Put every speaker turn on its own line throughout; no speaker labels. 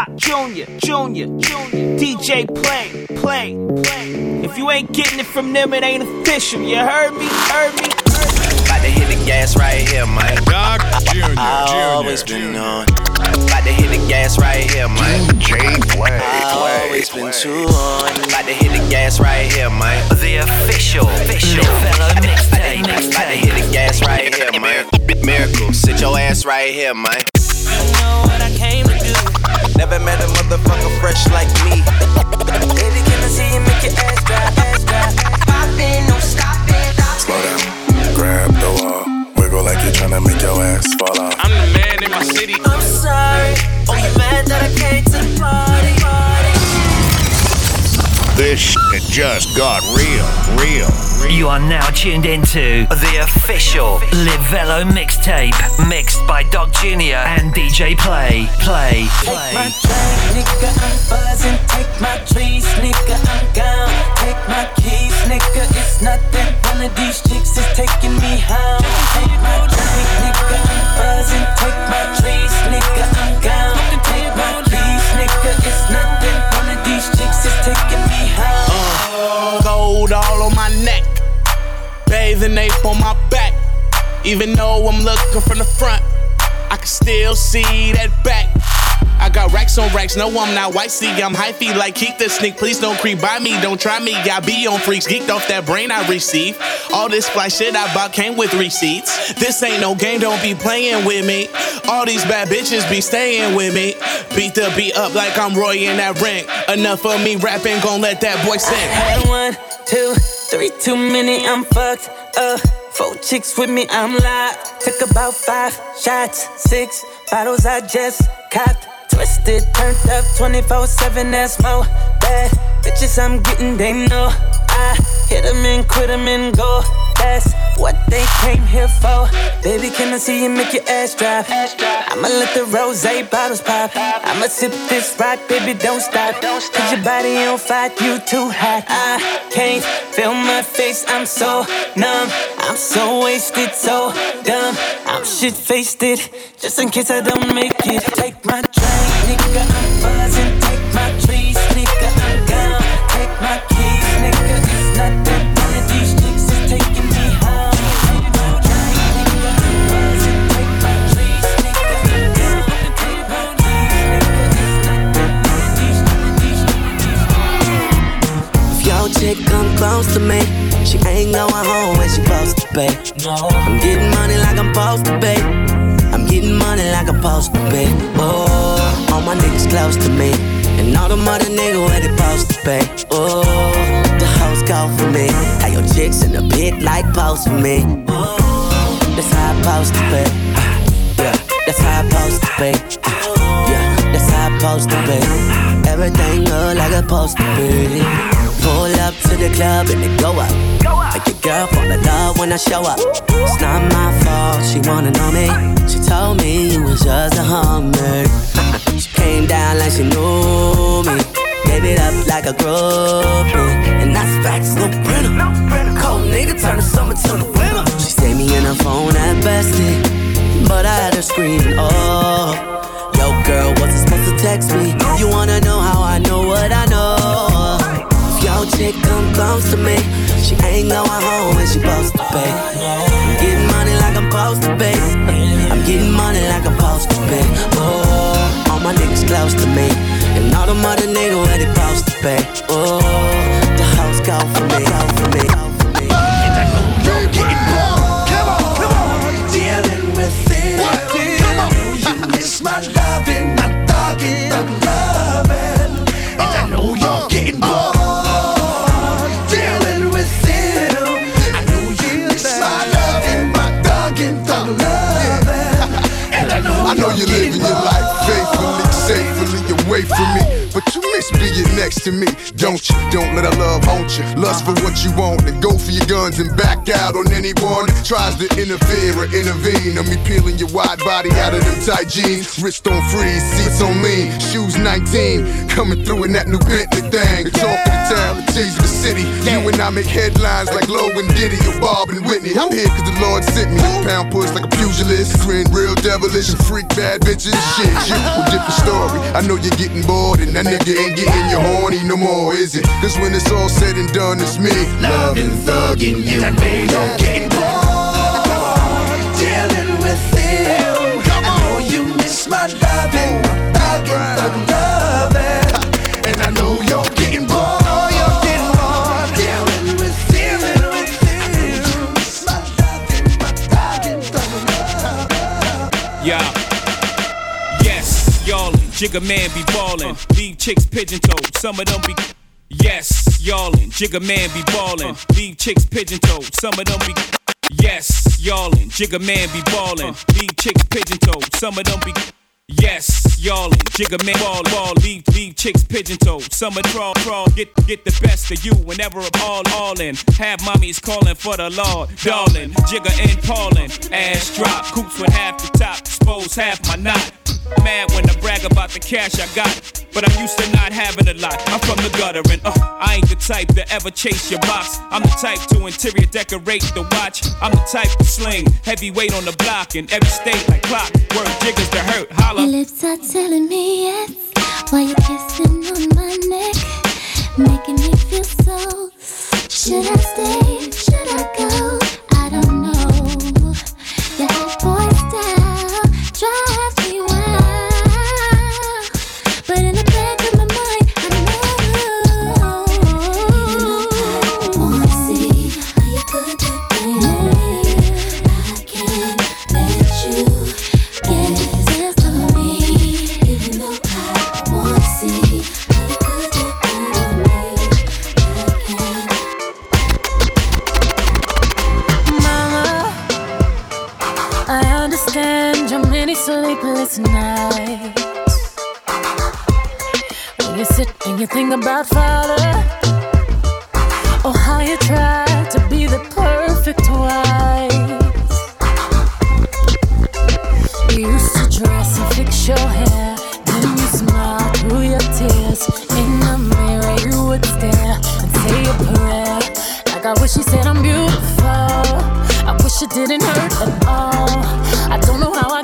Doc Jr., Jr., Jr., DJ Play, Play, Play. If you ain't getting it from them, it ain't official. You heard me? Heard me?
About to hit the gas right here, man.
Doc Jr.
I always been on. About to hit the gas right here, man.
DJ Play.
I always been too on. About to hit the gas right here, man.
The official, official Livello
About
mixtape.
to, about to hit the gas right here, man. Miracle, sit your ass right here, man.
know what I came to do.
Never met a motherfucker fresh like me.
Baby, can I see you make your ass drop, ass drop? Poppin', no stopping.
Slow down. Grab the wall. Wiggle like you're trying to make your ass fall off.
I'm the man in my city.
I'm sorry. Oh, you mad that I came to the party? party.
This shit just got real, real, real.
You are now tuned into the official Livello mixtape, mixed by Doc Jr. and DJ Play. Play, play.
Take my
play.
drink, nigga, I'm buzzing. Take my trees, nigga, I'm gone. Take my keys, nigga, it's nothing. One of these chicks is taking me home. Take my drink, nigga, I'm buzzing. Take my trees, nigga,
bathing ape on my back. Even though I'm looking from the front, I can still see that back. I got racks on racks, no, I'm not white. See, I'm hyphy like Keak da Sneak. Please don't creep by me, don't try me. I be on freaks, geeked off that brain I receive. All this fly shit I bought came with receipts. This ain't no game, don't be playing with me. All these bad bitches be staying with me. Beat the beat up like I'm Roy in that ring. Enough of me rapping, gon' let that boy sing.
Had one, two, three too many, I'm fucked up. Four chicks with me, I'm live. Took about five shots, six bottles I just copped. Twisted, turned up 24 7, that's more bad. Bitches I'm getting, they know. I hit them and quit them and go. That's what they came here for. Baby, can I see you make your ass drop? I'ma let the rose bottles pop. I'ma sip this rock, baby, don't stop. Cause your body on fire, you too hot. I can't feel my face, I'm so numb. I'm so wasted, so dumb. I'm shit faced just in case I don't make it. Take my drink, nigga, I'm buzzing.
Close to me, she ain't going home when she supposed to pay. I'm getting money like I'm supposed to pay. I'm getting money like I'm supposed to pay. Oh, all my niggas close to me. And all the mother niggas where they supposed to pay. Oh, the house go for me. How your chicks in the pit like post for me. Oh, that's how I supposed to pay. Yeah, that's how I supposed to pay. Yeah, that's how I supposed to pay. Everything look like it's supposed to be. Up to the club and they go up. Make your girl fall in love when I show up. It's not my fault, she wanna know me. She told me you was just a hummer. she came down like she knew me. Gave it up like a groupie. And that's facts, no printer. Cold nigga turn the summer to the winter. She saved me in her phone at bestie. But I had her screaming, oh. Yo, girl, wasn't supposed to text me. You wanna know how I know
don't let her love haunt you. Lust for what you want and go for your guns and back out on anyone that tries to interfere or intervene. On me peeling your wide body out of them tight jeans. Wrist on freeze, seats on lean, shoes 19. Coming through in that new Bentley thing. The talk of the town, the tease of the city. You and I make headlines like Lo and Diddy or Bob and Whitney. I'm here cause the Lord sent me. Pound push like a pugilist. Grin real devilish and freak bad bitches. Shit, you a different story. I know you're getting bored and that nigga ain't getting you horny no more, is it? Cause when it's all said and done, it's me.
Loving, thugging you. And baby, I'm getting bored.
Jigga man be ballin'. Leave chicks pigeon toed. Some of them be. Yes, y'allin'. Jigga man be ballin'. Leave chicks pigeon toed. Some of them be. Yes, y'allin'. Jigga man be ballin'. Leave chicks pigeon toed. Some of them be. Yes, y'allin'. Jigga man ball ball. Leave leave chicks pigeon toed. Some of crawl crawl. Get get the best of you whenever I'm all all in. Have mommies calling for the Lord, darling. Jigga and Paulin. Ass drop. Coops with half the top. Expose half my knot. Mad when I brag about the cash I got, but I'm used to not having a lot. I'm from the gutter and uh, I ain't the type to ever chase your box. I'm the type to interior decorate the watch. I'm the type to sling heavyweight on the block in every state like clock. Work jiggers to hurt, holla.
Your lips are telling me yes while you're kissing on my neck, making me feel so. Should I stay? Should I go?
Nights. When you sit and you think about father, or how you try to be the perfect wife. You used to dress and fix your hair, then you smile through your tears. In the mirror, you would stare and say a prayer. Like I wish he said I'm beautiful. I wish it didn't hurt at all. I don't know how I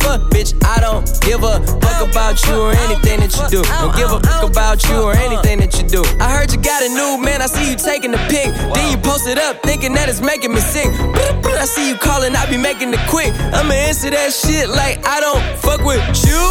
fuck, bitch. I don't give a fuck about you or anything that you do. Don't give a fuck about you or anything that you do. I heard you got a new man, I see you taking the pic. Then you post it up, thinking that it's making me sick. I see you calling, I be making it quick. I'ma answer that shit like I don't fuck with you.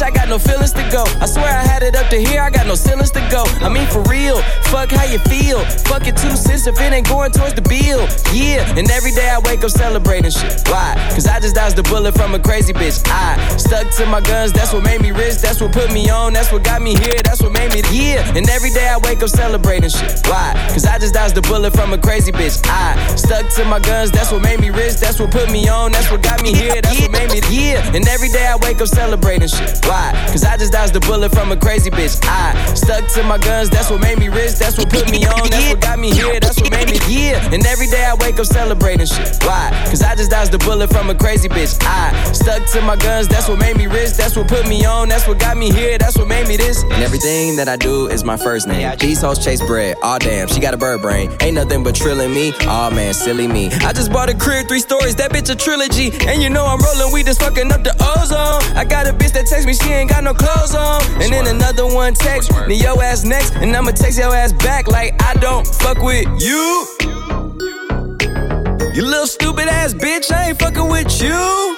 Bitch, I got no feelings to go. I swear I had it up to here, I got no ceilings to go. I mean, for real, fuck how you feel. Fuck it too, cents if it ain't going towards the bill. Yeah, and every day I wake up celebrating shit. Why? Cause I just dodged a bullet from a crazy bitch. I stuck to my guns, that's what made me rich. That's what put me on, that's what got me here. That's what made me, yeah. And every day I wake up celebrating shit. Why? Cause I just dodged a bullet from a crazy bitch. I stuck to my guns, that's what made me rich. That's what put me on, that's what got me here. That's what made me, yeah. And every day I wake up celebrating shit. Why? Cause I just dodged the bullet from a crazy bitch. I stuck to my guns, that's what made me rich. That's what put me on, that's what got me here. That's what made me, yeah. And every day I wake up celebrating shit. Why? Cause I just dodged the bullet from a crazy bitch. I stuck to my guns, that's what made me rich. That's what put me on, that's what got me here, that's what made me this. And everything that I do is my first name. These hoes chase bread, aw oh, damn, she got a bird brain. Ain't nothing but trilling me, aw oh, man, silly me. I just bought a crib, three stories, that bitch a trilogy. And you know I'm rolling weed, just fucking up the ozone. I got a bitch that text me, she ain't got no clothes on. And then another one text me, yo ass next, and I'ma text your ass back like I don't fuck with you. You little stupid ass bitch, I ain't fucking with you.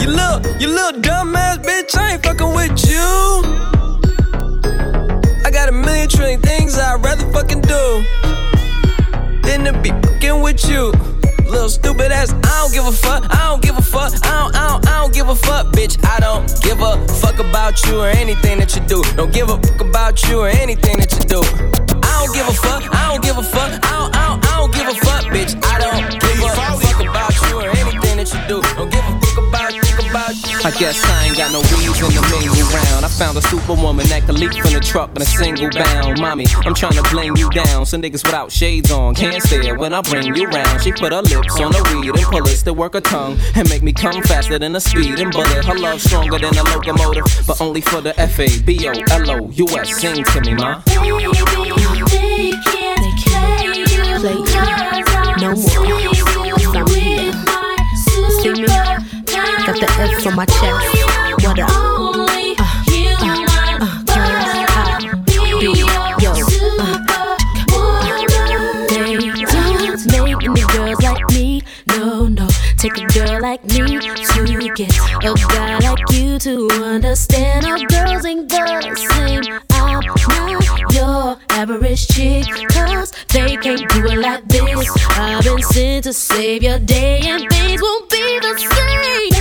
You little, you little dumb ass bitch, I ain't fucking with you. I got a million trillion things I'd rather fucking do than to be fucking with you. Little stupid ass, I don't give a fuck, I don't give a fuck, I don't, I don't, I don't give a fuck, bitch. I don't give a fuck about you or anything that you do. Don't give a fuck about you or anything that you do. I don't give a fuck, I don't give a fuck, I don't, I don't, I don't give a fuck, bitch. I don't give a I guess I ain't got no reason to mingle round. I found a superwoman that could leap from the truck in a single bound. Mommy, I'm trying to bling you down. Some niggas without shades on can't stare when I bring you round. She put her lips on the weed and pull it to work her tongue and make me come faster than a speeding bullet. Her love stronger than a locomotive, but only for the F A B O L O U S. Sing to me, ma.
Baby, they can't the F on my chest. What up? Uh, uh, uh, girls, I be yo. Don't make girls like me. No, no. Take a girl like me to get a guy like you to understand. Our girls ain't the same. I'm not your average chick, cause they can't do it like this. I've been sent to save your day, and things won't be the same.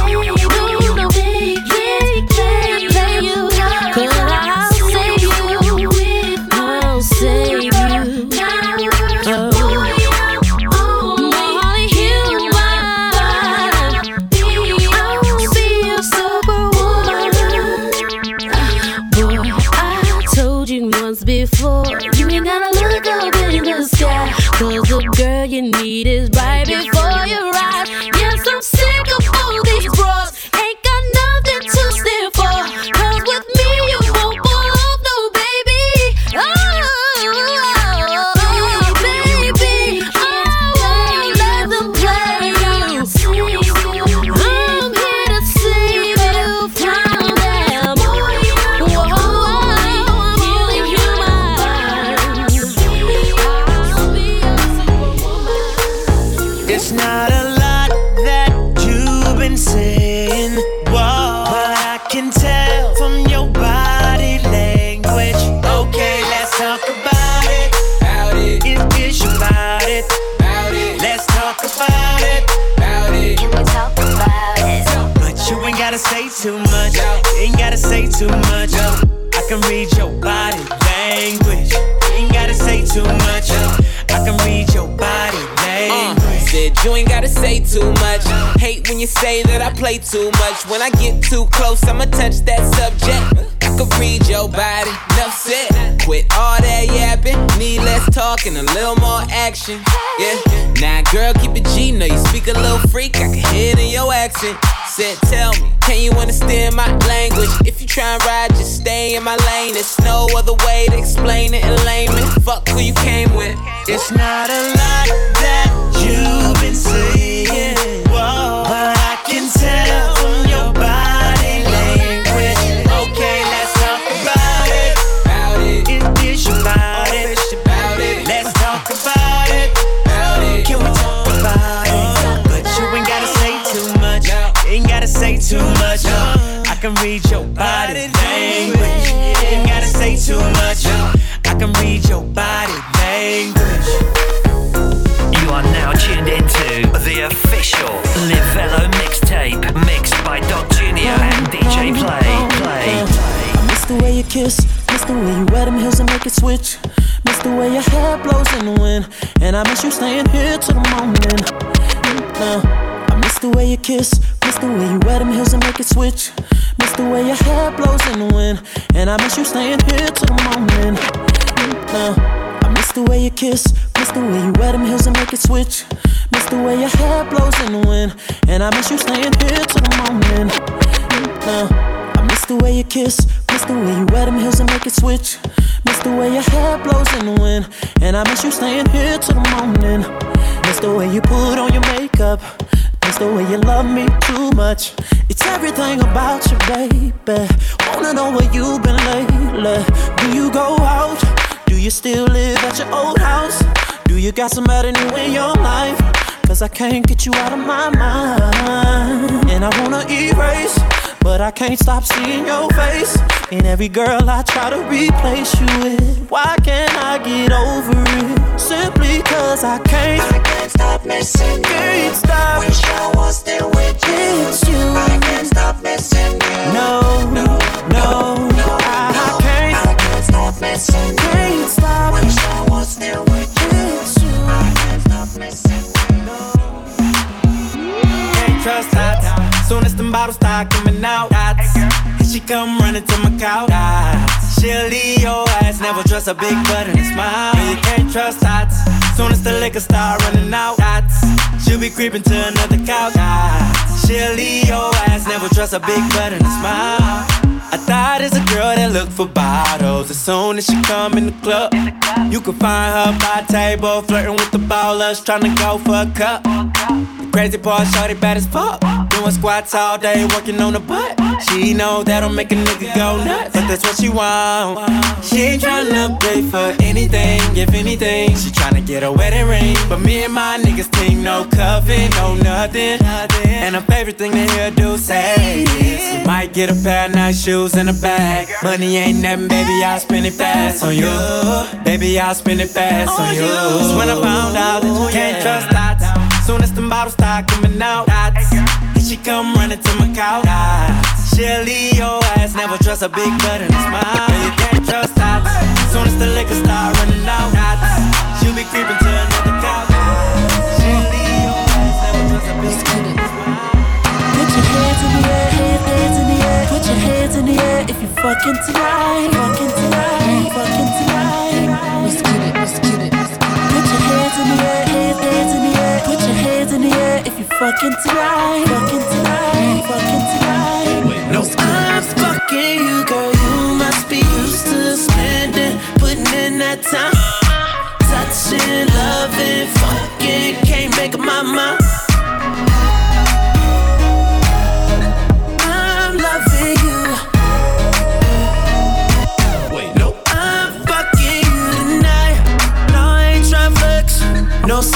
Can't
stop seeing your face. And every girl I try to replace you with. Why can't I get over it? Simply cause I can't.
I can't stop missing you.
Can't stop.
Wish I was still with you.
It's you.
I can't stop missing you.
No, no, no. I, I can't.
I can't stop missing you.
Can't stop.
Wish I was still with you.
It's you.
I can't stop missing
Can't trust that. Soon as the bottles start coming out, that's and she come running to my couch. That's she'll leave your ass, never trust a big butt and a smile. No, you can't trust that. Soon as the liquor start running out, that's she'll be creeping to another couch. That's she'll leave your ass, never trust a big butt and a smile. I thought it's a girl that look for bottles. As soon as she come in the club, you can find her by table, flirting with the ballers, trying to go for a cup. Crazy part, shorty bad as fuck. Doing squats all day, working on the butt. She know that'll make a nigga go nuts, but that's what she want. She ain't tryna pay for anything, if anything. She tryna get a wedding ring, but me and my niggas team no coven, no nothing. And her favorite thing to hear do say is, we might get a pair of nice shoes and a bag. Money ain't nothing, baby, I'll spend it fast on you. Baby, I'll spend it fast on you. That's when I found out that you can't trust that. Soon as the bottles start coming out, that's and she come running to my couch. She'll leave your ass, never trust a big butt and a smile. Yeah, you can't trust that. Soon as the liquor start running out, that's she'll be creeping to another couch. She'll leave your ass, never trust a big butt and a smile.
Put your hands in the air, hands, hands in the air. Put your hands in the air if you fucking tonight. Fucking tonight, fucking tonight. Your hands in the air, hands, hands in the air. Put your hands in the air if you fucking tonight. Fucking tonight, fucking tonight. Wait, no. I'm fucking you, girl. You must be used to spending, putting in that time. Touching, loving, fucking, can't make up my mind.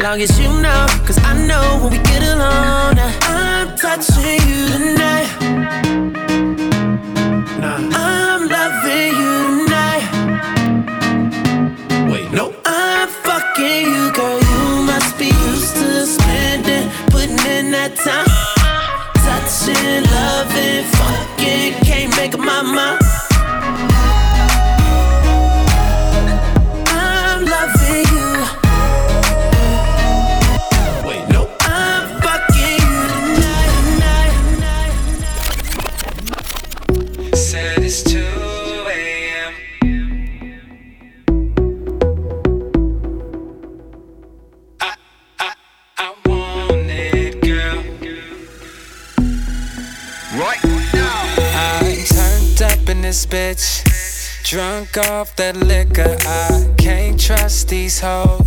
long as you know, cause I know when we get alone. Now I'm touching you tonight. I'm loving you tonight. Wait, no. I'm fucking you, girl. You must be used to spending, putting in that time. Touching, loving, fucking, can't make up my mind.
Bitch. Drunk off that liquor. I can't trust these hoes.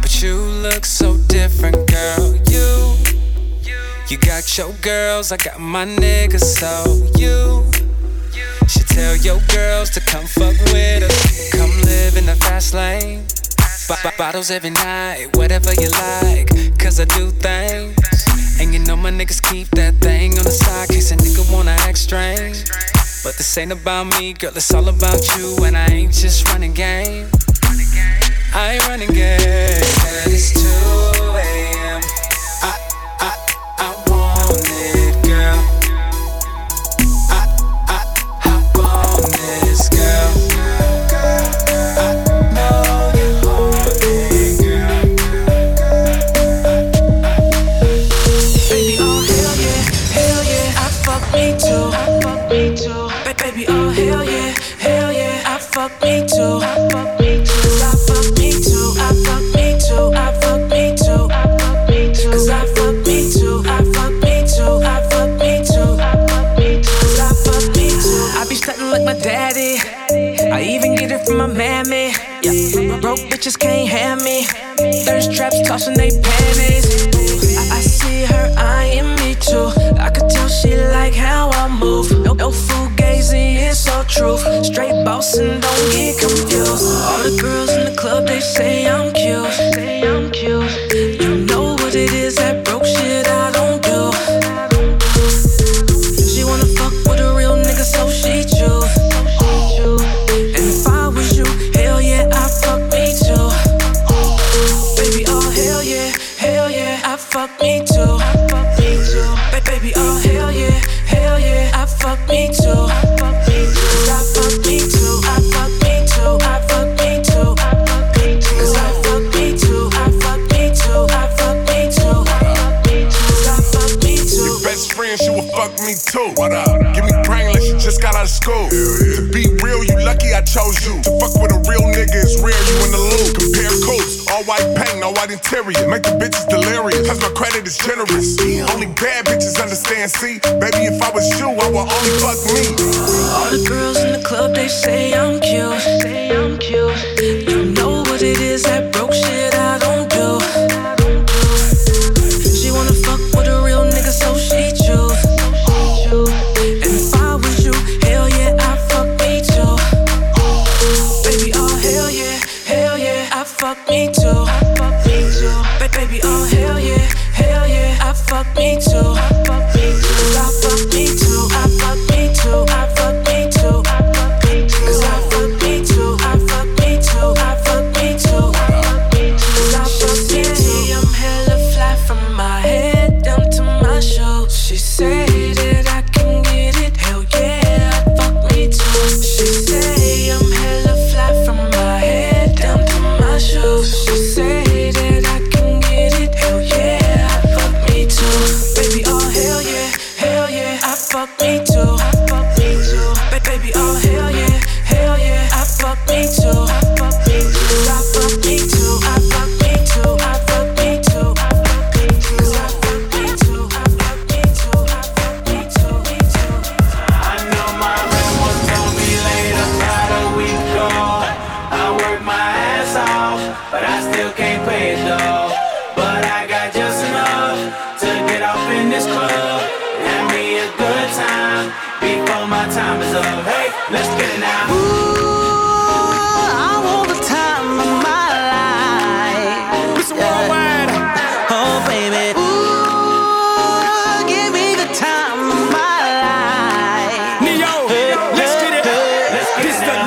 But you look so different, girl. You. You got your girls, I got my niggas, so you should tell your girls to come fuck with us. Come live in the fast lane. B- b- bottles every night, whatever you like. Cause I do things. And you know my niggas keep that thing on the side. Case a nigga wanna act strange. But this ain't about me, girl, it's all about you. And I ain't just running game. I ain't running game. It's 2 a.m.
from my mammy. Yeah. Broke bitches can't have me. Thirst traps tossing they panties. I, I see her eyeing me too. I could tell she like how I move. No, no fugazi, it's all truth. Straight boss and don't get confused. All the girls in the club they say I'm cute. You.
To fuck with a real nigga is rare, you in the loop. Compare coats, all white paint, no white interior. Make the bitches delirious, cause my credit is generous. Only bad bitches understand, see? Baby, if I was you, I would only fuck me.
All the girls in the club, they say I'm cute. Say I'm cute. You know what it is that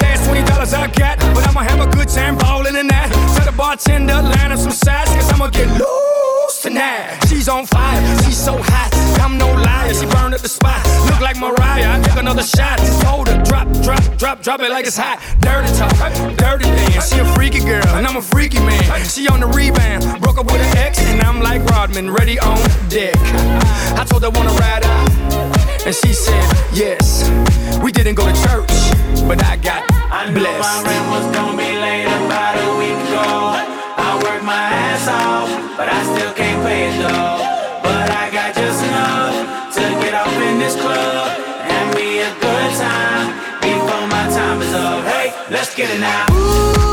Last twenty dollars I got, but I'ma have a good time ballin' in that. Tell the bartender line up some sides, cause I'ma get loose tonight. She's on fire, she's so hot. I'm no liar, she burned up the spot. Look like Mariah, I took another shot. Just her, drop, drop, drop, drop it like it's hot. Dirty talk, dirty dance. She a freaky girl, and I'm a freaky man. She on the rebound, broke up with an ex, and I'm like Rodman, ready on deck. I told her wanna ride out. And she said, yes. We didn't go to church, but I got
I knew my
blessed.
rent was gonna be late about a week ago. I worked my ass off, but I still can't pay it though. But I got just enough to get off in this club and me a good time before my time is up. Hey, let's get it now.
I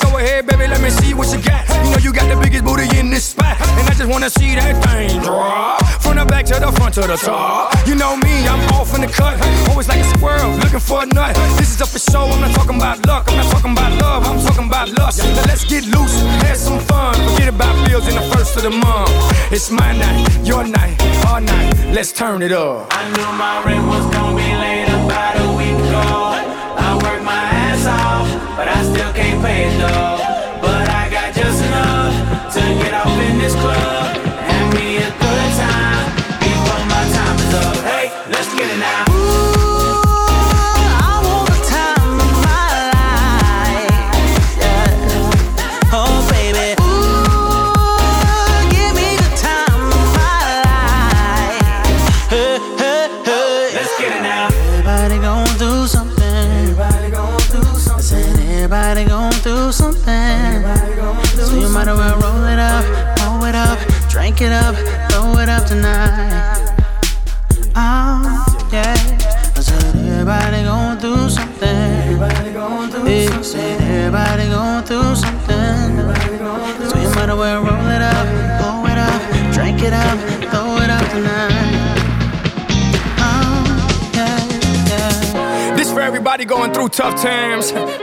Go ahead, baby, let me see what you got. You know you got the biggest booty in this spot. And I just wanna see that thing drop. From the back to the front to the top. You know me, I'm off in the cut. Always like a squirrel, looking for a nut. This is up for show, I'm not talking about luck. I'm not talking about love, I'm talking about lust. Now let's get loose, have some fun. Forget about bills in the first of the month. It's my night, your night, our night. Let's turn it up.
I knew my rent was gonna be late about a week ago. I still can't pay it though. But I got just enough to
get off in
this club.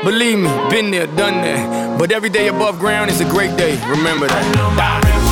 Believe me, been there, done that. But every day above ground is a great day. Remember that.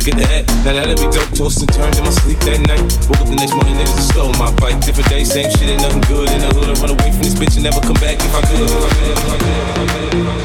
Move a few packs, I get the hat. Now that'll be dope. Tossed and turned in my sleep that night. Woke up the next morning, niggas just stole my bike. Different day, same shit, ain't nothing good in the hood. I run away from this bitch and never come back if I could. If I could, if I could, if I could.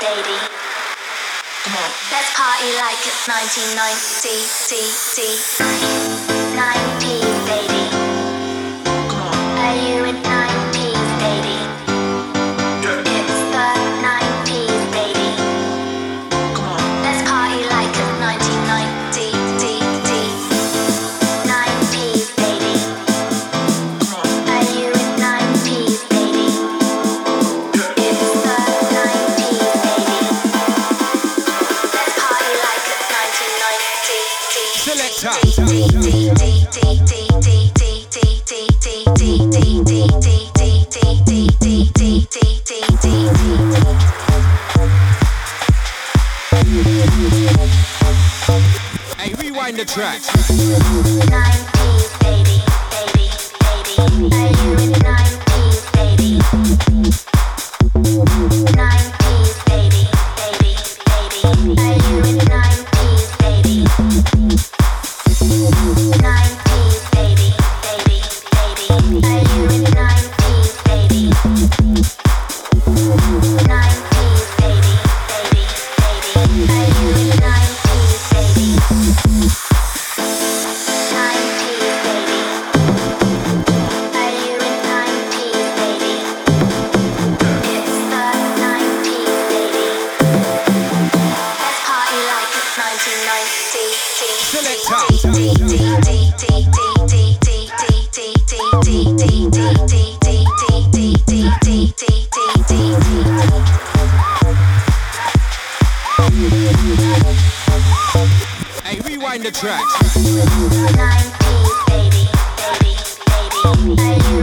Baby. Let's party like it's 1990. The
track.
Are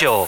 the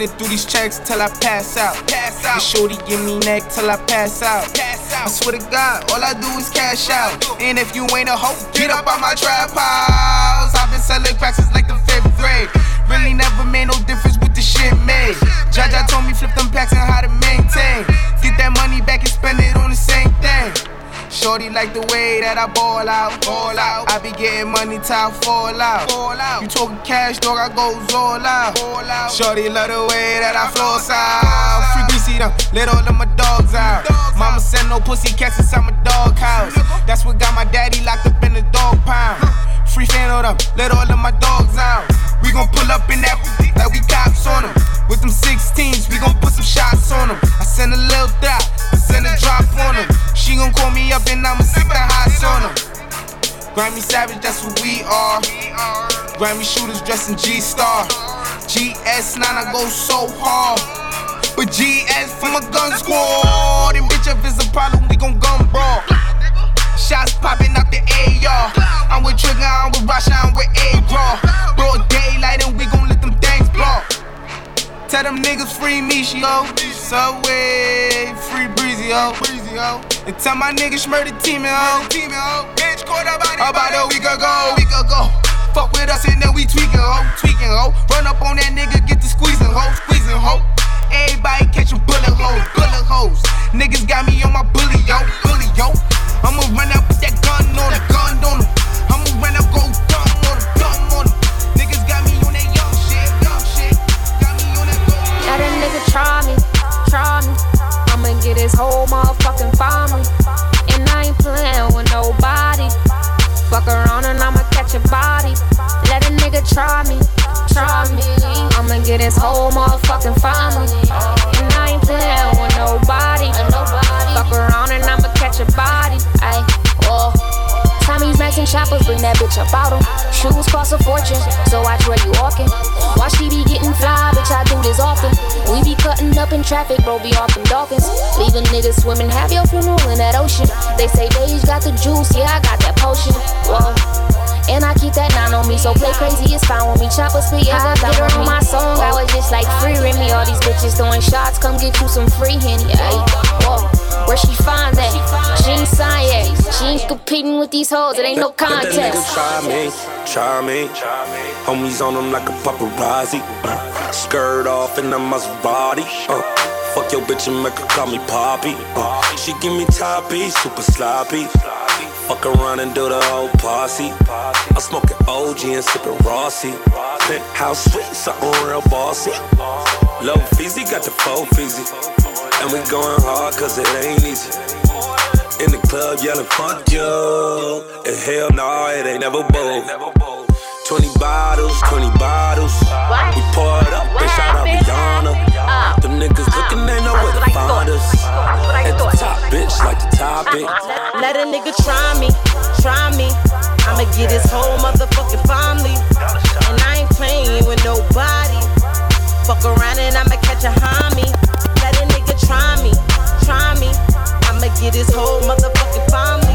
Running through these checks till I pass out. Pass out. And shorty give me neck till I pass out. Pass out. I swear to God, all I do is cash out. And if you ain't a hoe, get up on my trap house. I've been selling cracks since like the fifth grade. Really never made no difference with the shit made. Jaja told me flip them packs and how to maintain. Get that money back and spend it on the same thing. Shorty like the way that I ball out, ball out. I be getting money till I fall out, fall out. You talking cash, dog? I go all out, all out. Shorty love the way that I flow out. Free BC them, let all of my dogs out. Mama send no pussy cats inside my dog house. That's what got my daddy locked up in the dog pound. Free fan of them, let all of my dogs out. We gon' pull up in that like we cops on them. With them 16s, we gon' put some shots on them. I send a little dot, I send a drop on them. She gon' call me up and I'ma sit the hots on them. Grammy Savage, that's what we are. Grammy shooters dressed in G Star. GS9, I go so hard. But GS for a gun squad. And bitch, if it's a problem, we gon' gun brawl. Shots popping out the AR. I'm with Trigger, I'm with Rasha, I'm with A-Raw. Broad daylight and we gon' let them things blow. Tell them niggas free me, she yo. Subway, free breezy, ho. Breezy, ho. And tell my niggas murder team, ho. Team, ho. Bitch, caught up about a week ago. Week ago. Fuck with us and then we tweaking, ho. Tweaking, ho. Run up on that nigga, get the squeezing, ho. Squeezing, ho. Everybody catching bullet holes, bullet holes. Niggas got me on my bully, yo, bully, yo. I'ma run up with that gun on the gun on them. I'ma run up, go
try me, try me. I'ma get his whole motherfucking family. And I ain't playing with nobody. Fuck around and I'ma catch a body. Let a nigga try me, try me. I'ma get his whole motherfucking family. And I ain't playing with nobody. Fuck around and I'ma catch a body. And choppers, bring that bitch up out. Shoes cost a fortune, so watch where you walking. Why she be getting fly, bitch, I do this often. We be cutting up in traffic, bro, be off them dolphins. Leaving niggas swimming, have your funeral in that ocean. They say Beige got the juice, yeah, I got that potion. Whoa. And I keep that nine on me, so play crazy, it's fine with me. Chopper speed, yeah, I get her on my song. I was just like free me. All these bitches throwing shots, come get you some free henny. Ay, whoa. Where she find that? She ain't signed yet. She ain't competing with these hoes, it ain't no
Let that nigga
contest.
try me, try me. Homies on him like a paparazzi. Uh, skirt off in the Maserati. Uh, fuck your bitch and make her call me Poppy. Uh, she give me toppy, super sloppy. Fuck around and do the whole posse. I'm smoking OG and sipping Rossi. Penthouse sweet, something real bossy. Low Fizzy got the full Fizzy. And we going hard cause it ain't easy. In the club yelling, fuck you. And hell no, it ain't never bold. 20 bottles, 20 bottles. We pour it up, bitch, shout out Rihanna. Uh, Them niggas uh, looking, they know where to find us. At the top, bitch, like the topic.
Uh, let a nigga try me, try me. I'ma get his whole motherfucking family. And I ain't playing with nobody. Fuck around and I'ma catch a homie. Let a nigga try me, try me. I'ma get his whole motherfucking family.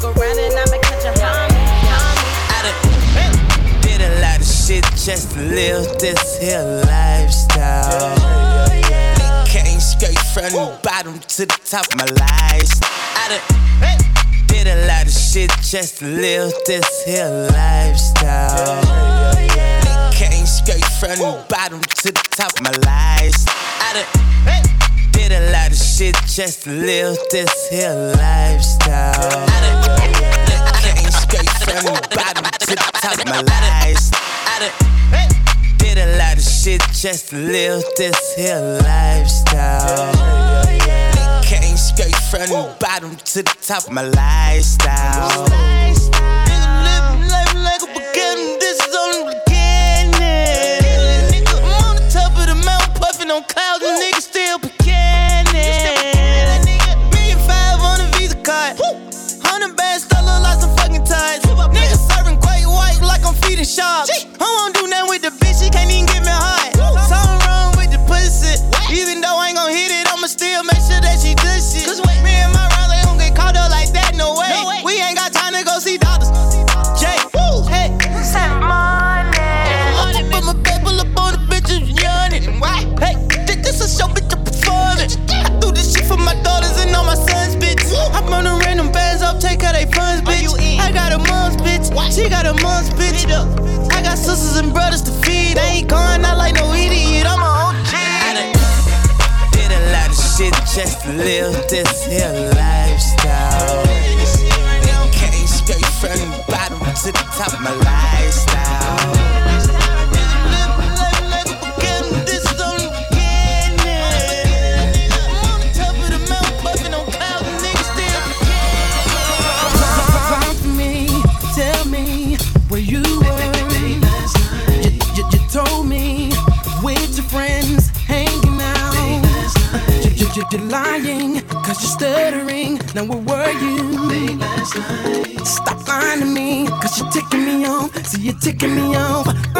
Fuck around and I'ma catch a homie.
Did a lot of shit just to live this here lifestyle. Came straight from the bottom to the top of my life. I done did a lot of shit just to live this here lifestyle. Came straight from the bottom to the top of my life. I done did a lot of shit just to live this here lifestyle. I done came straight from the bottom to the top of my life. I done did a lot of shit just to live this here lifestyle. Came straight from the bottom to the top of my lifestyle. Live this here lifestyle. Came straight from the bottom to the top of my lifestyle.
This
stuttering. Now where were you? Stop lying to me, cause you're ticking me off. See, you're ticking me off.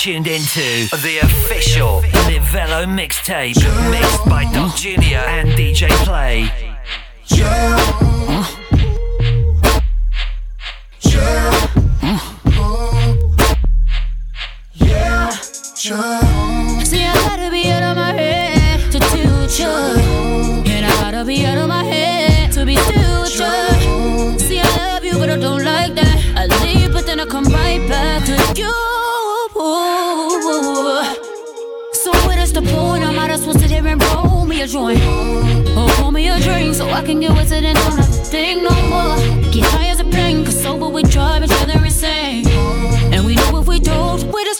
tuned into the official Livello mixtape mixed by Doc Junior and DJ Play.
Yeah. Huh? Yeah. Huh? Yeah. See, I gotta be out of my head to do you. And I gotta be out of my head to be
future. See, I love you, but I don't like that. I leave, but then I come right back to you. So what is the point? I might as well sit here and roll me a joint. Or pour me a drink so I can get wasted and don't have to think no more. Get high as a plane, cause sober we drive each other insane. And we know if we don't, we just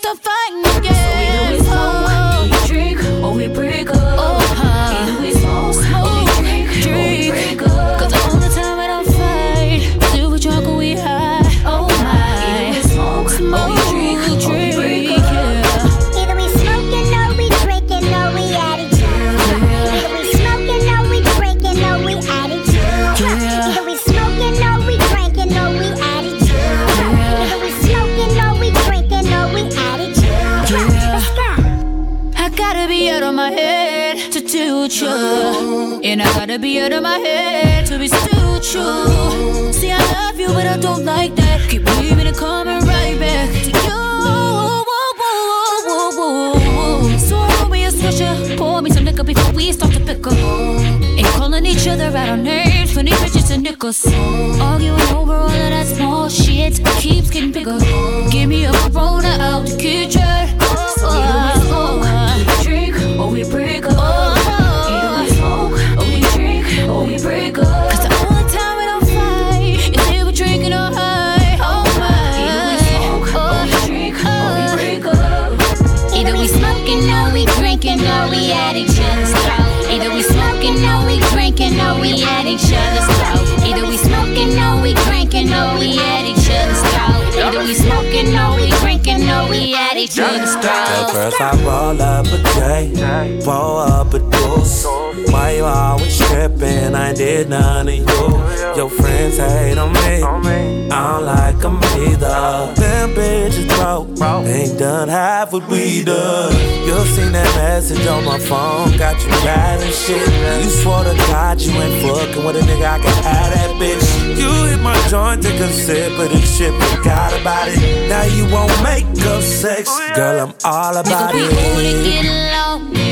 And I gotta be out of my head to be still true. See, I love you, but I don't like that. Keep leaving and coming right back to you. So roll me a swisher, pour me some liquor before we start to pick up. And calling each other out on names, funny bitches and nickels. Arguing over all of that small shit keeps getting bigger. Give me a Corona out the kitchen. Oh.
At each other's at each other's At
first I roll up a J, pour up a deuce. Why you always tripping? I did none of you. Your friends hate on me. I don't like them either. Them bitches broke. Ain't done half what we done. You seen that message on my phone, got you mad and shit. You swore to God you ain't fucking with a nigga, I can have that bitch. You hit my joint, take a sip of this shit, forgot about it. Now you won't make up sex, girl, I'm all about
We gon' be cool
it.
get along.